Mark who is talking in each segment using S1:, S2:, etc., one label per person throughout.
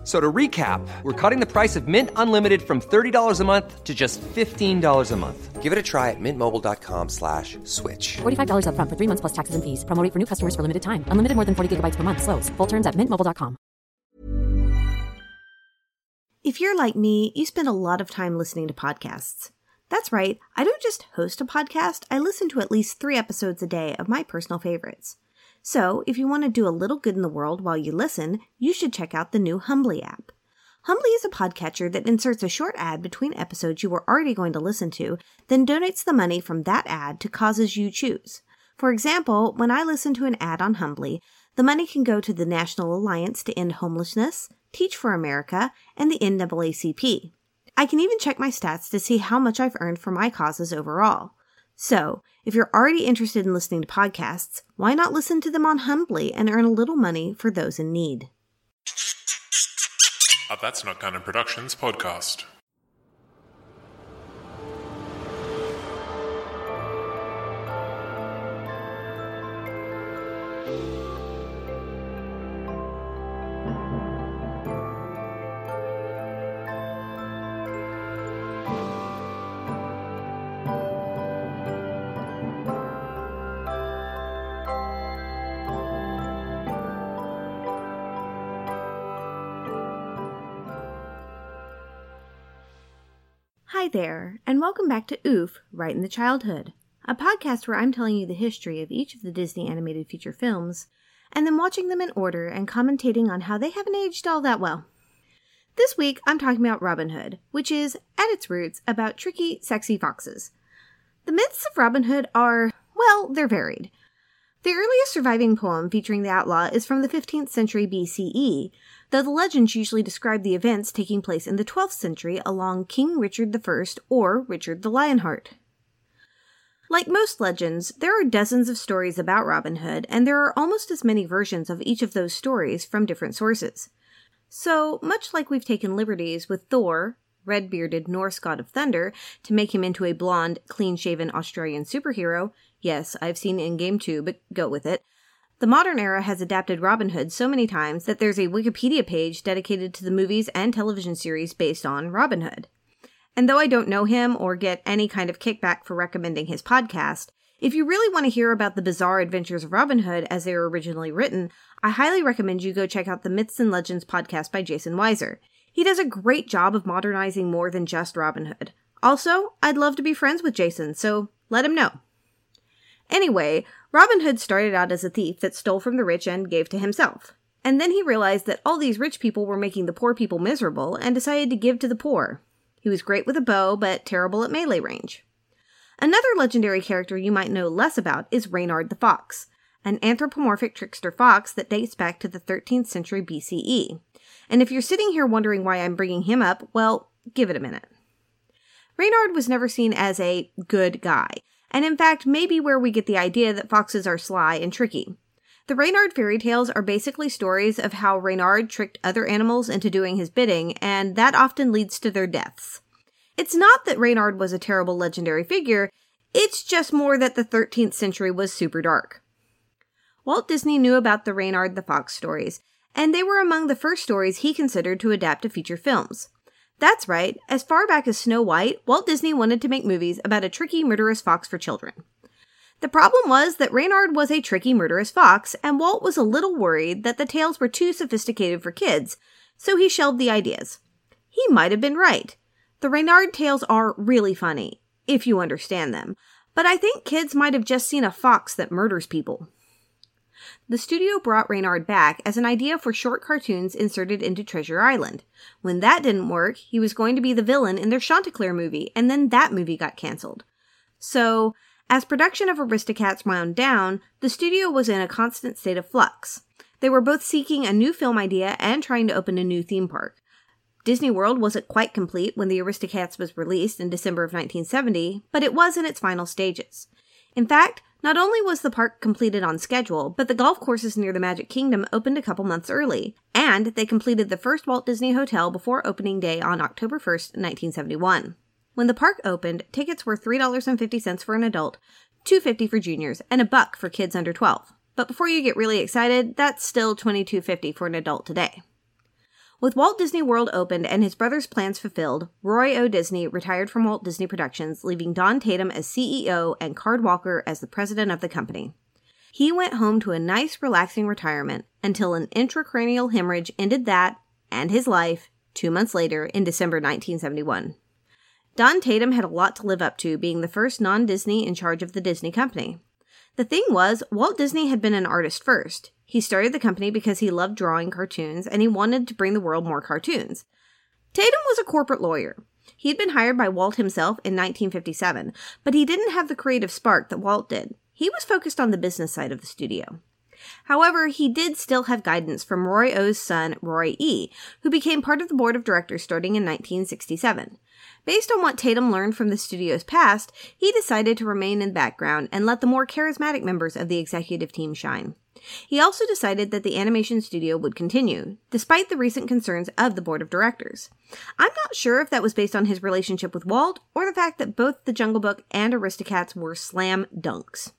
S1: F- So to recap, we're cutting the price of Mint Unlimited from $30 a month to just $15 a month. Give it a try at mintmobile.com slash switch.
S2: $45 upfront for three months plus taxes and fees. Promo for new customers for limited time. Unlimited more than 40 gigabytes per month. Slows. Full terms at mintmobile.com.
S3: If you're like me, you spend a lot of time listening to podcasts. That's right, I don't just host a podcast, I listen to at least three episodes a day of my personal favorites. So, if you want to do a little good in the world while you listen, you should check out the new Humbly app. Humbly is a podcatcher that inserts a short ad between episodes you were already going to listen to, then donates the money from that ad to causes you choose. For example, when I listen to an ad on Humbly, the money can go to the National Alliance to End Homelessness, Teach for America, and the NAACP. I can even check my stats to see how much I've earned for my causes overall. So, if you're already interested in listening to podcasts, why not listen to them on Humbly and earn a little money for those in need?
S4: A That's Not Canon Productions podcast.
S3: There, and welcome back to Oof, Right in the Childhood, a podcast where I'm telling you the history of each of the Disney animated feature films, and then watching them in order and commentating on how they haven't aged all that well. This week, I'm talking about Robin Hood, which is, at its roots, about tricky, sexy foxes. The myths of Robin Hood are, well, they're varied. The earliest surviving poem featuring the outlaw is from the 15th century BCE, though the legends usually describe the events taking place in the 12th century along King Richard I or Richard the Lionheart. Like most legends, there are dozens of stories about Robin Hood, and there are almost as many versions of each of those stories from different sources. So, much like we've taken liberties with Thor, red bearded Norse god of thunder, to make him into a blonde, clean shaven Australian superhero, yes, I've seen Endgame too, but go with it. The modern era has adapted Robin Hood so many times that there's a Wikipedia page dedicated to the movies and television series based on Robin Hood. And though I don't know him or get any kind of kickback for recommending his podcast, if you really want to hear about the bizarre adventures of Robin Hood as they were originally written, I highly recommend you go check out the Myths and Legends podcast by Jason Weiser. He does a great job of modernizing more than just Robin Hood. Also, I'd love to be friends with Jason, so let him know. Anyway, Robin Hood started out as a thief that stole from the rich and gave to himself. And then he realized that all these rich people were making the poor people miserable and decided to give to the poor. He was great with a bow, but terrible at melee range. Another legendary character you might know less about is Reynard the Fox, an anthropomorphic trickster fox that dates back to the 13th century BCE. And if you're sitting here wondering why I'm bringing him up, well, give it a minute. Reynard was never seen as a good guy, and in fact may be where we get the idea that foxes are sly and tricky. The Reynard fairy tales are basically stories of how Reynard tricked other animals into doing his bidding, and that often leads to their deaths. It's not that Reynard was a terrible legendary figure, it's just more that the 13th century was super dark. Walt Disney knew about the Reynard the Fox stories, and they were among the first stories he considered to adapt to feature films. That's right, as far back as Snow White, Walt Disney wanted to make movies about a tricky, murderous fox for children. The problem was that Reynard was a tricky, murderous fox, and Walt was a little worried that the tales were too sophisticated for kids, so he shelved the ideas. He might have been right. The Reynard tales are really funny, if you understand them, but I think kids might have just seen a fox that murders people. The studio brought Reynard back as an idea for short cartoons inserted into Treasure Island. When that didn't work, he was going to be the villain in their Chanticleer movie, and then that movie got cancelled. So, as production of Aristocats wound down, the studio was in a constant state of flux. They were both seeking a new film idea and trying to open a new theme park. Disney World wasn't quite complete when the Aristocats was released in December of 1970, but it was in its final stages. In fact, not only was the park completed on schedule, but the golf courses near the Magic Kingdom opened a couple months early, and they completed the first Walt Disney Hotel before opening day on October 1st, 1971. When the park opened, tickets were $3.50 for an adult, $2.50 for juniors, and a buck for kids under 12. But before you get really excited, that's still $22.50 for an adult today. With Walt Disney World opened and his brother's plans fulfilled, Roy O. Disney retired from Walt Disney Productions, leaving Don Tatum as CEO and Card Walker as the president of the company. He went home to a nice, relaxing retirement until an intracranial hemorrhage ended that and his life two months later in December 1971. Don Tatum had a lot to live up to, being the first non Disney in charge of the Disney company. The thing was, Walt Disney had been an artist first. He started the company because he loved drawing cartoons and he wanted to bring the world more cartoons. Tatum was a corporate lawyer. He had been hired by Walt himself in 1957, but he didn't have the creative spark that Walt did. He was focused on the business side of the studio. However, he did still have guidance from Roy O's son, Roy E., who became part of the board of directors starting in 1967. Based on what Tatum learned from the studio's past, he decided to remain in the background and let the more charismatic members of the executive team shine. He also decided that the animation studio would continue, despite the recent concerns of the board of directors. I'm not sure if that was based on his relationship with Walt or the fact that both The Jungle Book and Aristocats were slam dunks.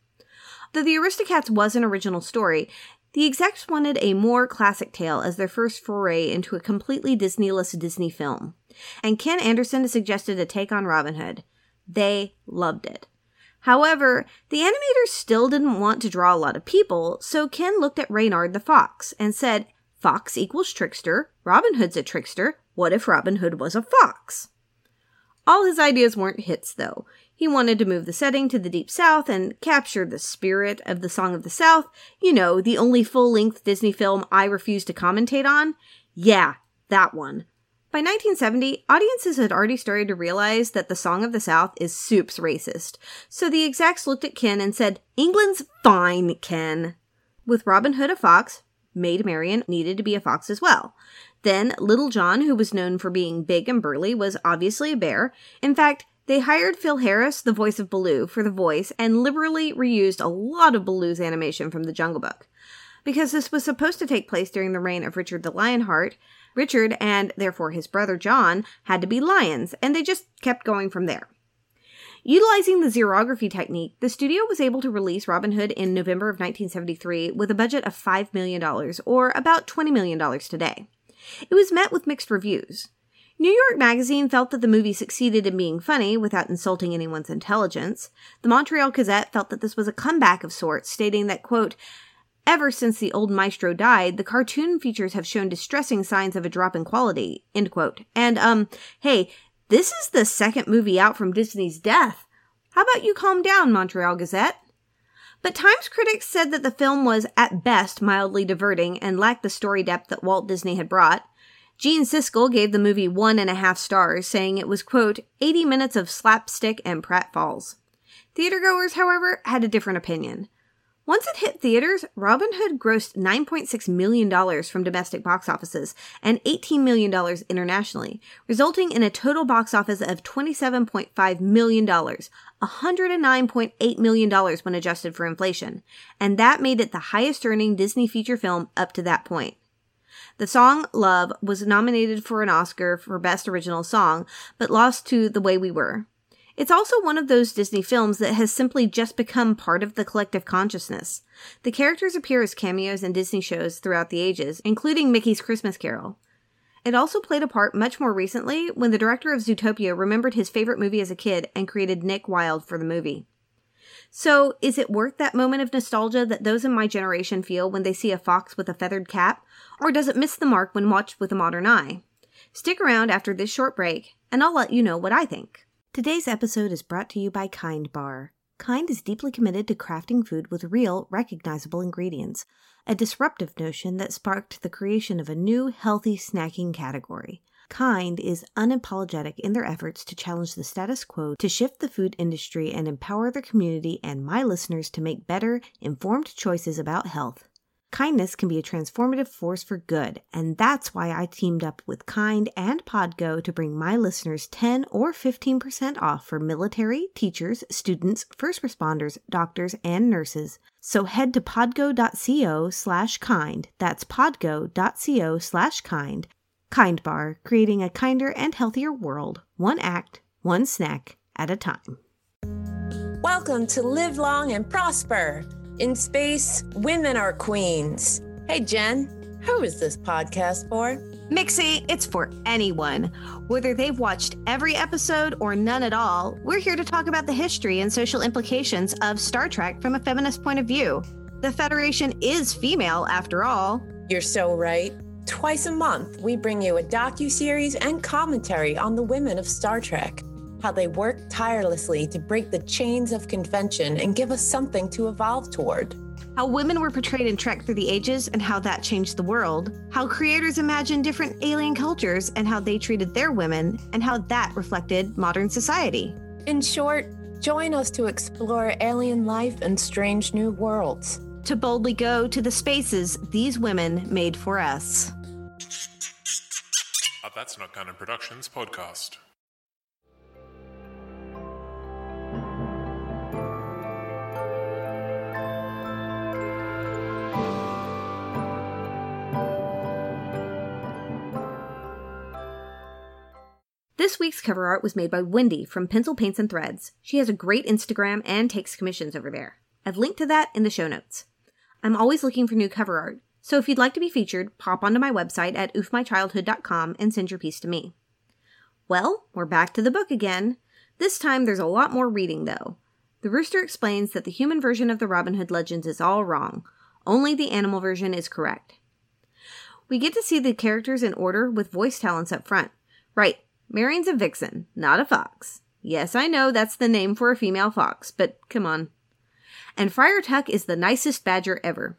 S3: Though The Aristocats was an original story, the execs wanted a more classic tale as their first foray into a completely Disneyless Disney film. And Ken Anderson suggested a take on Robin Hood. They loved it. However, the animators still didn't want to draw a lot of people, so Ken looked at Reynard the fox and said, Fox equals trickster, Robin Hood's a trickster, what if Robin Hood was a fox? All his ideas weren't hits, though. He wanted to move the setting to the Deep South and capture the spirit of the Song of the South. You know, the only full length Disney film I refuse to commentate on. Yeah, that one. By 1970, audiences had already started to realize that the Song of the South is soups racist. So the execs looked at Ken and said, England's fine, Ken. With Robin Hood a fox, Maid Marian needed to be a fox as well. Then Little John, who was known for being big and burly, was obviously a bear. In fact, they hired Phil Harris, the voice of Baloo, for the voice and liberally reused a lot of Baloo's animation from the Jungle Book. Because this was supposed to take place during the reign of Richard the Lionheart, Richard and therefore his brother John had to be lions, and they just kept going from there. Utilizing the xerography technique, the studio was able to release Robin Hood in November of 1973 with a budget of $5 million, or about $20 million today. It was met with mixed reviews. New York Magazine felt that the movie succeeded in being funny without insulting anyone's intelligence. The Montreal Gazette felt that this was a comeback of sorts, stating that, quote, Ever since the old maestro died, the cartoon features have shown distressing signs of a drop in quality, end quote. And, um, hey, this is the second movie out from Disney's death. How about you calm down, Montreal Gazette? But Times critics said that the film was, at best, mildly diverting and lacked the story depth that Walt Disney had brought. Gene Siskel gave the movie one and a half stars, saying it was, quote, 80 minutes of slapstick and pratfalls. Theatergoers, however, had a different opinion. Once it hit theaters, Robin Hood grossed $9.6 million from domestic box offices and $18 million internationally, resulting in a total box office of $27.5 million, $109.8 million when adjusted for inflation, and that made it the highest earning Disney feature film up to that point. The song Love was nominated for an Oscar for Best Original Song, but lost to The Way We Were. It's also one of those Disney films that has simply just become part of the collective consciousness. The characters appear as cameos in Disney shows throughout the ages, including Mickey's Christmas Carol. It also played a part much more recently when the director of Zootopia remembered his favorite movie as a kid and created Nick Wilde for the movie. So, is it worth that moment of nostalgia that those in my generation feel when they see a fox with a feathered cap? Or does it miss the mark when watched with a modern eye? Stick around after this short break, and I'll let you know what I think. Today's episode is brought to you by Kind Bar. Kind is deeply committed to crafting food with real, recognizable ingredients, a disruptive notion that sparked the creation of a new, healthy snacking category. Kind is unapologetic in their efforts to challenge the status quo, to shift the food industry, and empower their community and my listeners to make better, informed choices about health. Kindness can be a transformative force for good, and that's why I teamed up with Kind and Podgo to bring my listeners 10 or 15% off for military, teachers, students, first responders, doctors, and nurses. So head to podgo.co slash kind. That's podgo.co slash kind. Kind Bar, creating a kinder and healthier world, one act, one snack at a time.
S5: Welcome to Live Long and Prosper. In space, women are queens. Hey, Jen, who is this podcast for?
S3: Mixie, it's for anyone. Whether they've watched every episode or none at all, we're here to talk about the history and social implications of Star Trek from a feminist point of view. The Federation is female, after all.
S5: You're so right. Twice a month, we bring you a docu-series and commentary on the women of Star Trek, how they work tirelessly to break the chains of convention and give us something to evolve toward.
S3: How women were portrayed in Trek through the ages and how that changed the world. How creators imagined different alien cultures and how they treated their women, and how that reflected modern society.
S5: In short, join us to explore alien life and strange new worlds.
S3: To boldly go to the spaces these women made for us.
S4: A That's Not Canon Productions podcast.
S3: This week's cover art was made by Wendy from Pencil Paints and Threads. She has a great Instagram and takes commissions over there. I've linked to that in the show notes. I'm always looking for new cover art, so if you'd like to be featured, pop onto my website at oofmychildhood.com and send your piece to me. Well, we're back to the book again. This time there's a lot more reading, though. The rooster explains that the human version of the Robin Hood legends is all wrong, only the animal version is correct. We get to see the characters in order with voice talents up front. Right, Marion's a vixen, not a fox. Yes, I know that's the name for a female fox, but come on. And Friar Tuck is the nicest badger ever.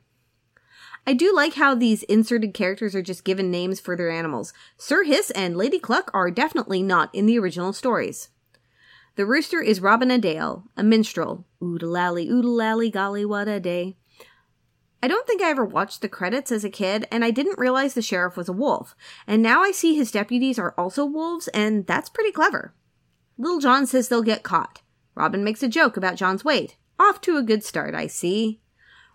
S3: I do like how these inserted characters are just given names for their animals. Sir Hiss and Lady Cluck are definitely not in the original stories. The rooster is Robin Adair, a minstrel. Oodalally, oodalally, golly, what a day. I don't think I ever watched the credits as a kid, and I didn't realize the sheriff was a wolf. And now I see his deputies are also wolves, and that's pretty clever. Little John says they'll get caught. Robin makes a joke about John's weight. Off to a good start, I see.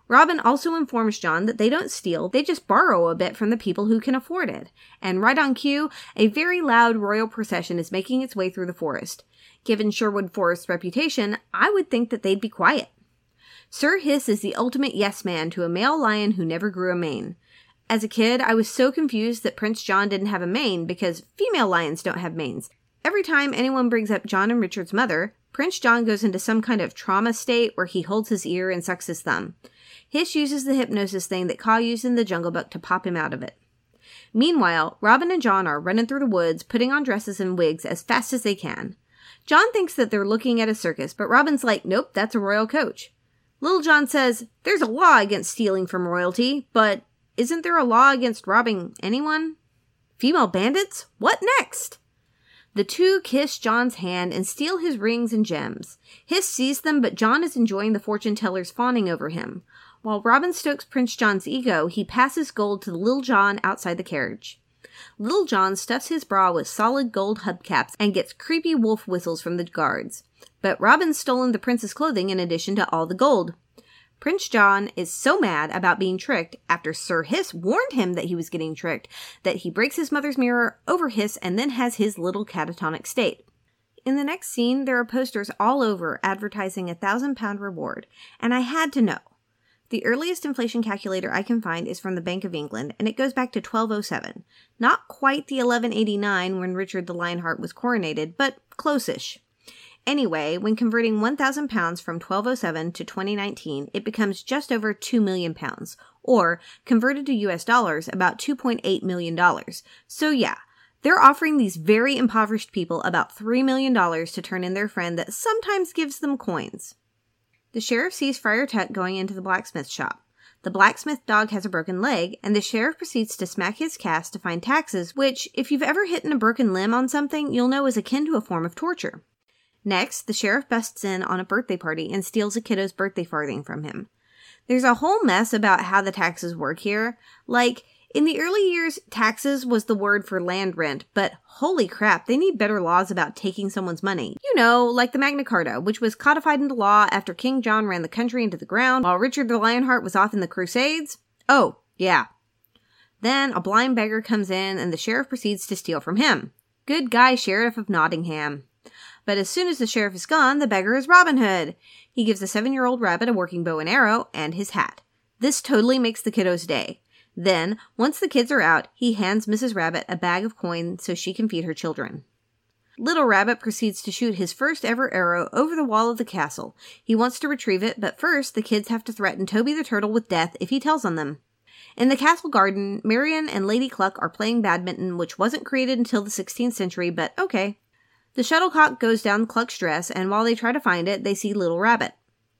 S3: Robin also informs John that they don't steal, they just borrow a bit from the people who can afford it. And right on cue, a very loud royal procession is making its way through the forest. Given Sherwood Forest's reputation, I would think that they'd be quiet. Sir Hiss is the ultimate yes man to a male lion who never grew a mane. As a kid, I was so confused that Prince John didn't have a mane because female lions don't have manes. Every time anyone brings up John and Richard's mother, Prince John goes into some kind of trauma state where he holds his ear and sucks his thumb. Hiss uses the hypnosis thing that Kaa used in the Jungle Book to pop him out of it. Meanwhile, Robin and John are running through the woods, putting on dresses and wigs as fast as they can. John thinks that they're looking at a circus, but Robin's like, nope, that's a royal coach. Little John says, There's a law against stealing from royalty, but isn't there a law against robbing anyone? Female bandits? What next? The two kiss John's hand and steal his rings and gems. Hiss sees them, but John is enjoying the fortune teller's fawning over him. While Robin stokes Prince John's ego, he passes gold to Little John outside the carriage. Little John stuffs his bra with solid gold hubcaps and gets creepy wolf whistles from the guards. But Robin's stolen the prince's clothing in addition to all the gold. Prince John is so mad about being tricked after Sir Hiss warned him that he was getting tricked that he breaks his mother's mirror over Hiss and then has his little catatonic state. In the next scene, there are posters all over advertising a thousand pound reward, and I had to know. The earliest inflation calculator I can find is from the Bank of England, and it goes back to 1207. Not quite the 1189 when Richard the Lionheart was coronated, but close-ish. Anyway, when converting 1,000 pounds from 1207 to 2019, it becomes just over 2 million pounds, or converted to US dollars, about 2.8 million dollars. So yeah, they're offering these very impoverished people about $3 million to turn in their friend that sometimes gives them coins. The sheriff sees Friar Tuck going into the blacksmith shop. The blacksmith dog has a broken leg, and the sheriff proceeds to smack his cast to find taxes, which, if you've ever hit a broken limb on something, you'll know is akin to a form of torture. Next, the sheriff busts in on a birthday party and steals a kiddo's birthday farthing from him. There's a whole mess about how the taxes work here. Like, in the early years, taxes was the word for land rent, but holy crap, they need better laws about taking someone's money. You know, like the Magna Carta, which was codified into law after King John ran the country into the ground while Richard the Lionheart was off in the Crusades. Oh, yeah. Then a blind beggar comes in and the sheriff proceeds to steal from him. Good guy, Sheriff of Nottingham. But as soon as the sheriff is gone, the beggar is Robin Hood. He gives the seven year old rabbit a working bow and arrow and his hat. This totally makes the kiddo's day. Then, once the kids are out, he hands Mrs. Rabbit a bag of coin so she can feed her children. Little Rabbit proceeds to shoot his first ever arrow over the wall of the castle. He wants to retrieve it, but first the kids have to threaten Toby the Turtle with death if he tells on them. In the castle garden, Marian and Lady Cluck are playing badminton, which wasn't created until the 16th century, but okay. The shuttlecock goes down Cluck's dress, and while they try to find it, they see Little Rabbit.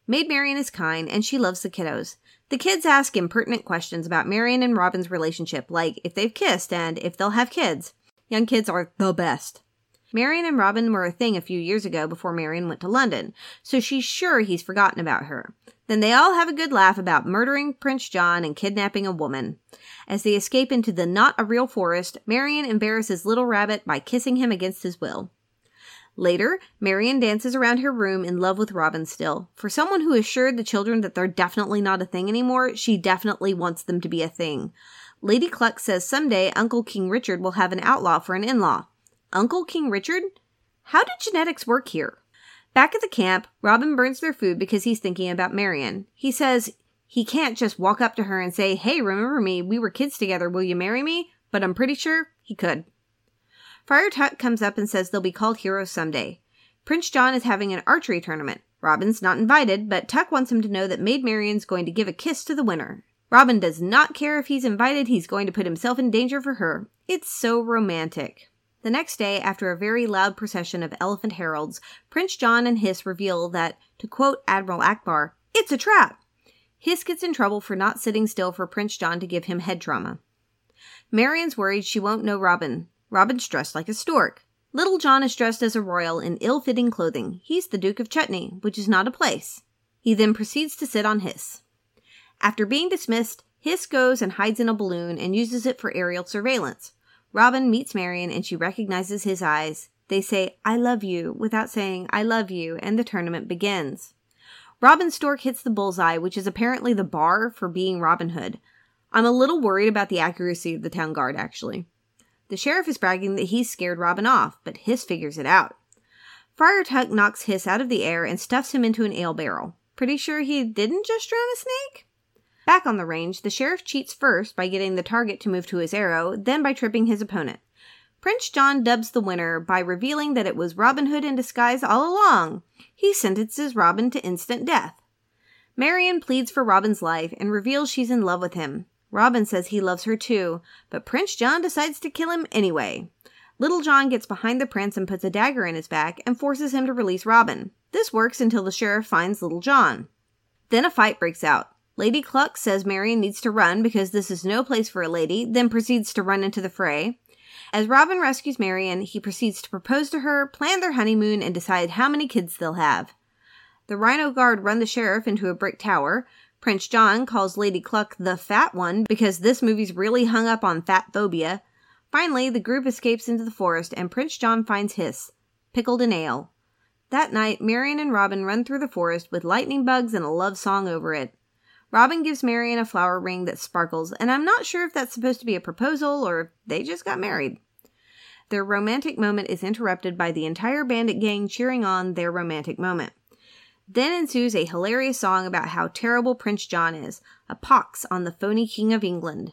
S3: Maid Marian is kind, and she loves the kiddos. The kids ask impertinent questions about Marian and Robin's relationship, like if they've kissed and if they'll have kids. Young kids are the best. Marian and Robin were a thing a few years ago before Marian went to London, so she's sure he's forgotten about her. Then they all have a good laugh about murdering Prince John and kidnapping a woman. As they escape into the not a real forest, Marian embarrasses Little Rabbit by kissing him against his will. Later, Marian dances around her room in love with Robin still. For someone who assured the children that they're definitely not a thing anymore, she definitely wants them to be a thing. Lady Cluck says someday Uncle King Richard will have an outlaw for an in law. Uncle King Richard? How did genetics work here? Back at the camp, Robin burns their food because he's thinking about Marian. He says he can't just walk up to her and say, Hey, remember me? We were kids together. Will you marry me? But I'm pretty sure he could. Friar Tuck comes up and says they'll be called heroes someday. Prince John is having an archery tournament. Robin's not invited, but Tuck wants him to know that Maid Marian's going to give a kiss to the winner. Robin does not care if he's invited, he's going to put himself in danger for her. It's so romantic. The next day, after a very loud procession of elephant heralds, Prince John and Hiss reveal that, to quote Admiral Ackbar, it's a trap. Hiss gets in trouble for not sitting still for Prince John to give him head trauma. Marian's worried she won't know Robin. Robin's dressed like a stork. Little John is dressed as a royal in ill fitting clothing. He's the Duke of Chutney, which is not a place. He then proceeds to sit on Hiss. After being dismissed, Hiss goes and hides in a balloon and uses it for aerial surveillance. Robin meets Marian and she recognizes his eyes. They say, I love you, without saying, I love you, and the tournament begins. Robin Stork hits the bullseye, which is apparently the bar for being Robin Hood. I'm a little worried about the accuracy of the town guard, actually. The sheriff is bragging that he's scared Robin off, but Hiss figures it out. Friar Tuck knocks Hiss out of the air and stuffs him into an ale barrel. Pretty sure he didn't just drown a snake? Back on the range, the sheriff cheats first by getting the target to move to his arrow, then by tripping his opponent. Prince John dubs the winner by revealing that it was Robin Hood in disguise all along. He sentences Robin to instant death. Marian pleads for Robin's life and reveals she's in love with him. Robin says he loves her too, but Prince John decides to kill him anyway. Little John gets behind the prince and puts a dagger in his back and forces him to release Robin. This works until the sheriff finds Little John. Then a fight breaks out. Lady Cluck says Marian needs to run because this is no place for a lady, then proceeds to run into the fray. As Robin rescues Marian, he proceeds to propose to her, plan their honeymoon, and decide how many kids they'll have. The Rhino Guard run the sheriff into a brick tower, Prince John calls Lady Cluck the fat one because this movie's really hung up on fat phobia. Finally, the group escapes into the forest and Prince John finds Hiss, pickled in ale. That night, Marian and Robin run through the forest with lightning bugs and a love song over it. Robin gives Marian a flower ring that sparkles, and I'm not sure if that's supposed to be a proposal or if they just got married. Their romantic moment is interrupted by the entire bandit gang cheering on their romantic moment. Then ensues a hilarious song about how terrible Prince John is, a pox on the phony King of England.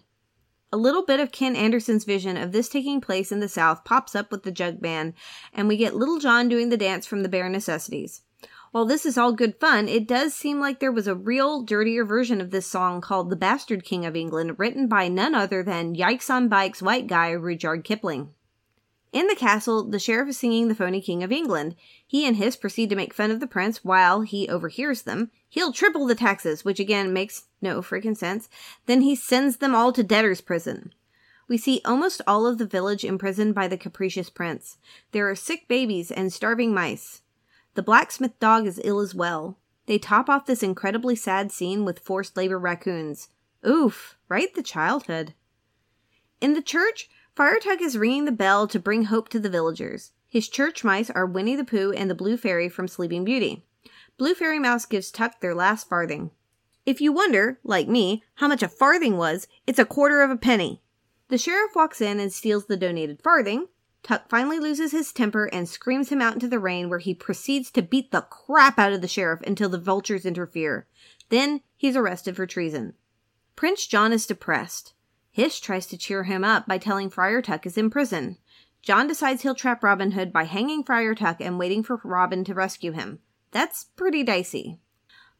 S3: A little bit of Ken Anderson's vision of this taking place in the South pops up with the jug band, and we get Little John doing the dance from the bare necessities. While this is all good fun, it does seem like there was a real dirtier version of this song called The Bastard King of England, written by none other than Yikes on Bikes white guy Rudyard Kipling. In the castle, the sheriff is singing the phony King of England. He and his proceed to make fun of the prince while he overhears them. He'll triple the taxes, which again makes no freaking sense. Then he sends them all to debtor's prison. We see almost all of the village imprisoned by the capricious prince. There are sick babies and starving mice. The blacksmith dog is ill as well. They top off this incredibly sad scene with forced labor raccoons. Oof, right the childhood. In the church, Tuck is ringing the bell to bring hope to the villagers. His church mice are Winnie the Pooh and the Blue Fairy from Sleeping Beauty. Blue Fairy Mouse gives Tuck their last farthing. If you wonder, like me, how much a farthing was, it's a quarter of a penny. The sheriff walks in and steals the donated farthing. Tuck finally loses his temper and screams him out into the rain, where he proceeds to beat the crap out of the sheriff until the vultures interfere. Then he's arrested for treason. Prince John is depressed. Hiss tries to cheer him up by telling Friar Tuck is in prison. John decides he'll trap Robin Hood by hanging Friar Tuck and waiting for Robin to rescue him. That's pretty dicey.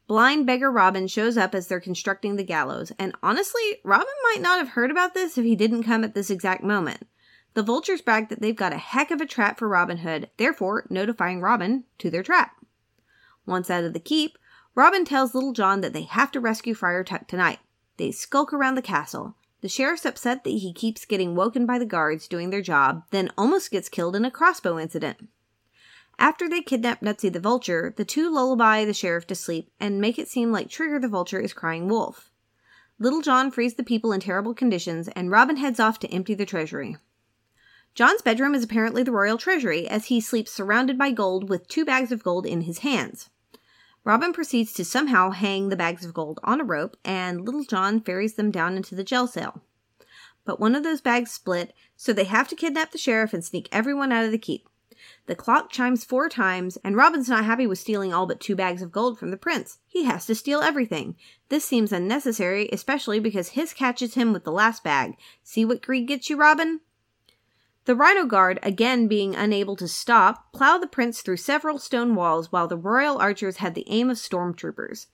S3: Blind beggar Robin shows up as they're constructing the gallows, and honestly, Robin might not have heard about this if he didn't come at this exact moment. The vultures brag that they've got a heck of a trap for Robin Hood, therefore notifying Robin to their trap. Once out of the keep, Robin tells Little John that they have to rescue Friar Tuck tonight. They skulk around the castle. The sheriff's upset that he keeps getting woken by the guards doing their job, then almost gets killed in a crossbow incident. After they kidnap Nutsy the Vulture, the two lullaby the sheriff to sleep and make it seem like Trigger the Vulture is crying wolf. Little John frees the people in terrible conditions, and Robin heads off to empty the treasury. John's bedroom is apparently the royal treasury, as he sleeps surrounded by gold with two bags of gold in his hands. Robin proceeds to somehow hang the bags of gold on a rope, and Little John ferries them down into the jail cell. But one of those bags split, so they have to kidnap the sheriff and sneak everyone out of the keep. The clock chimes four times, and Robin's not happy with stealing all but two bags of gold from the prince. He has to steal everything. This seems unnecessary, especially because his catches him with the last bag. See what greed gets you, Robin? The Rhino Guard, again being unable to stop, plow the prince through several stone walls while the royal archers had the aim of stormtroopers.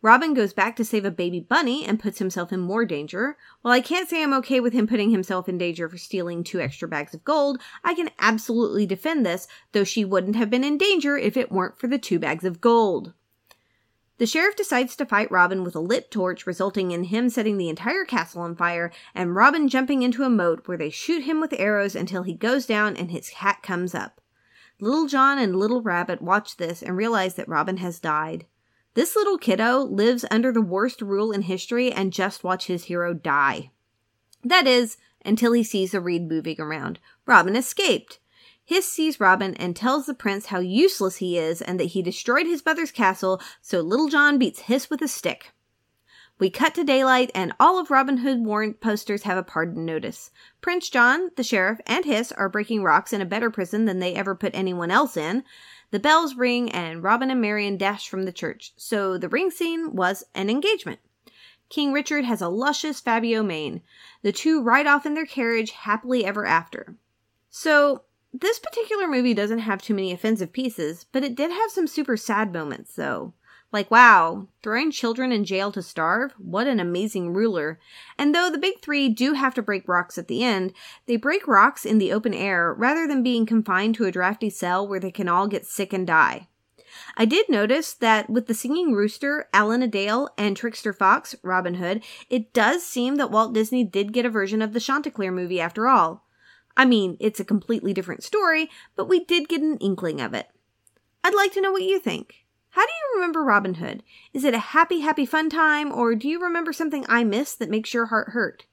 S3: Robin goes back to save a baby bunny and puts himself in more danger. While I can't say I'm okay with him putting himself in danger for stealing two extra bags of gold, I can absolutely defend this, though she wouldn't have been in danger if it weren't for the two bags of gold. The sheriff decides to fight Robin with a lit torch, resulting in him setting the entire castle on fire, and Robin jumping into a moat where they shoot him with arrows until he goes down and his hat comes up. Little John and Little Rabbit watch this and realize that Robin has died. This little kiddo lives under the worst rule in history and just watch his hero die. That is, until he sees the reed moving around. Robin escaped. Hiss sees Robin and tells the prince how useless he is and that he destroyed his mother's castle, so Little John beats Hiss with a stick. We cut to daylight, and all of Robin Hood warrant posters have a pardon notice. Prince John, the sheriff, and Hiss are breaking rocks in a better prison than they ever put anyone else in. The bells ring, and Robin and Marian dash from the church, so the ring scene was an engagement. King Richard has a luscious Fabio mane. The two ride off in their carriage happily ever after. So, this particular movie doesn't have too many offensive pieces, but it did have some super sad moments, though. Like, wow, throwing children in jail to starve? What an amazing ruler. And though the big three do have to break rocks at the end, they break rocks in the open air rather than being confined to a drafty cell where they can all get sick and die. I did notice that with the Singing Rooster, Alan a Dale, and Trickster Fox, Robin Hood, it does seem that Walt Disney did get a version of the Chanticleer movie after all. I mean, it's a completely different story, but we did get an inkling of it. I'd like to know what you think. How do you remember Robin Hood? Is it a happy, happy fun time, or do you remember something I missed that makes your heart hurt?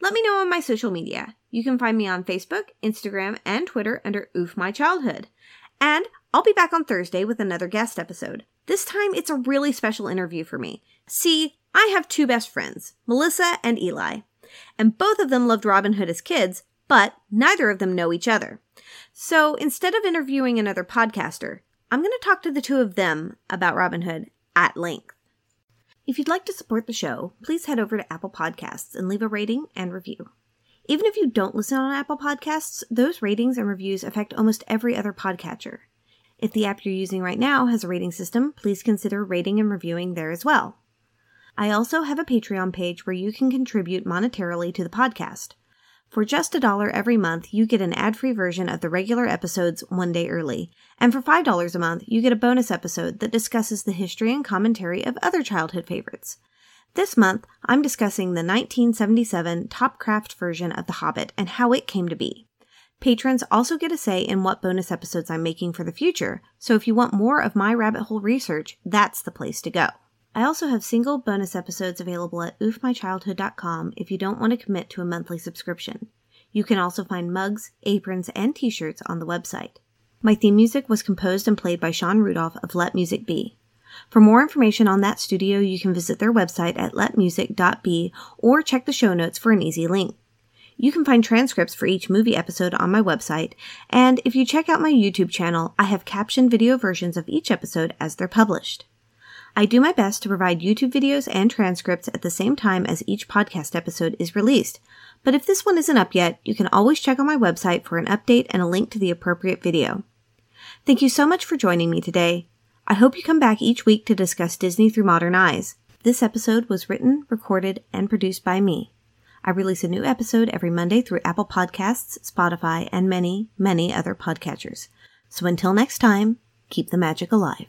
S3: Let me know on my social media. You can find me on Facebook, Instagram, and Twitter under Oof My Childhood. And I'll be back on Thursday with another guest episode. This time it's a really special interview for me. See, I have two best friends, Melissa and Eli, and both of them loved Robin Hood as kids, but neither of them know each other. So instead of interviewing another podcaster, I'm going to talk to the two of them about Robin Hood at length. If you'd like to support the show, please head over to Apple Podcasts and leave a rating and review. Even if you don't listen on Apple Podcasts, those ratings and reviews affect almost every other podcatcher. If the app you're using right now has a rating system, please consider rating and reviewing there as well. I also have a Patreon page where you can contribute monetarily to the podcast. For just a dollar every month, you get an ad free version of the regular episodes one day early. And for $5 a month, you get a bonus episode that discusses the history and commentary of other childhood favorites. This month, I'm discussing the 1977 Topcraft version of The Hobbit and how it came to be. Patrons also get a say in what bonus episodes I'm making for the future, so if you want more of my rabbit hole research, that's the place to go. I also have single bonus episodes available at oofmychildhood.com if you don't want to commit to a monthly subscription. You can also find mugs, aprons, and t-shirts on the website. My theme music was composed and played by Sean Rudolph of Let Music Be. For more information on that studio, you can visit their website at letmusic.be or check the show notes for an easy link. You can find transcripts for each movie episode on my website, and if you check out my YouTube channel, I have captioned video versions of each episode as they're published. I do my best to provide YouTube videos and transcripts at the same time as each podcast episode is released, but if this one isn't up yet, you can always check on my website for an update and a link to the appropriate video. Thank you so much for joining me today. I hope you come back each week to discuss Disney through modern eyes. This episode was written, recorded, and produced by me. I release a new episode every Monday through Apple Podcasts, Spotify, and many, many other podcatchers. So until next time, keep the magic alive.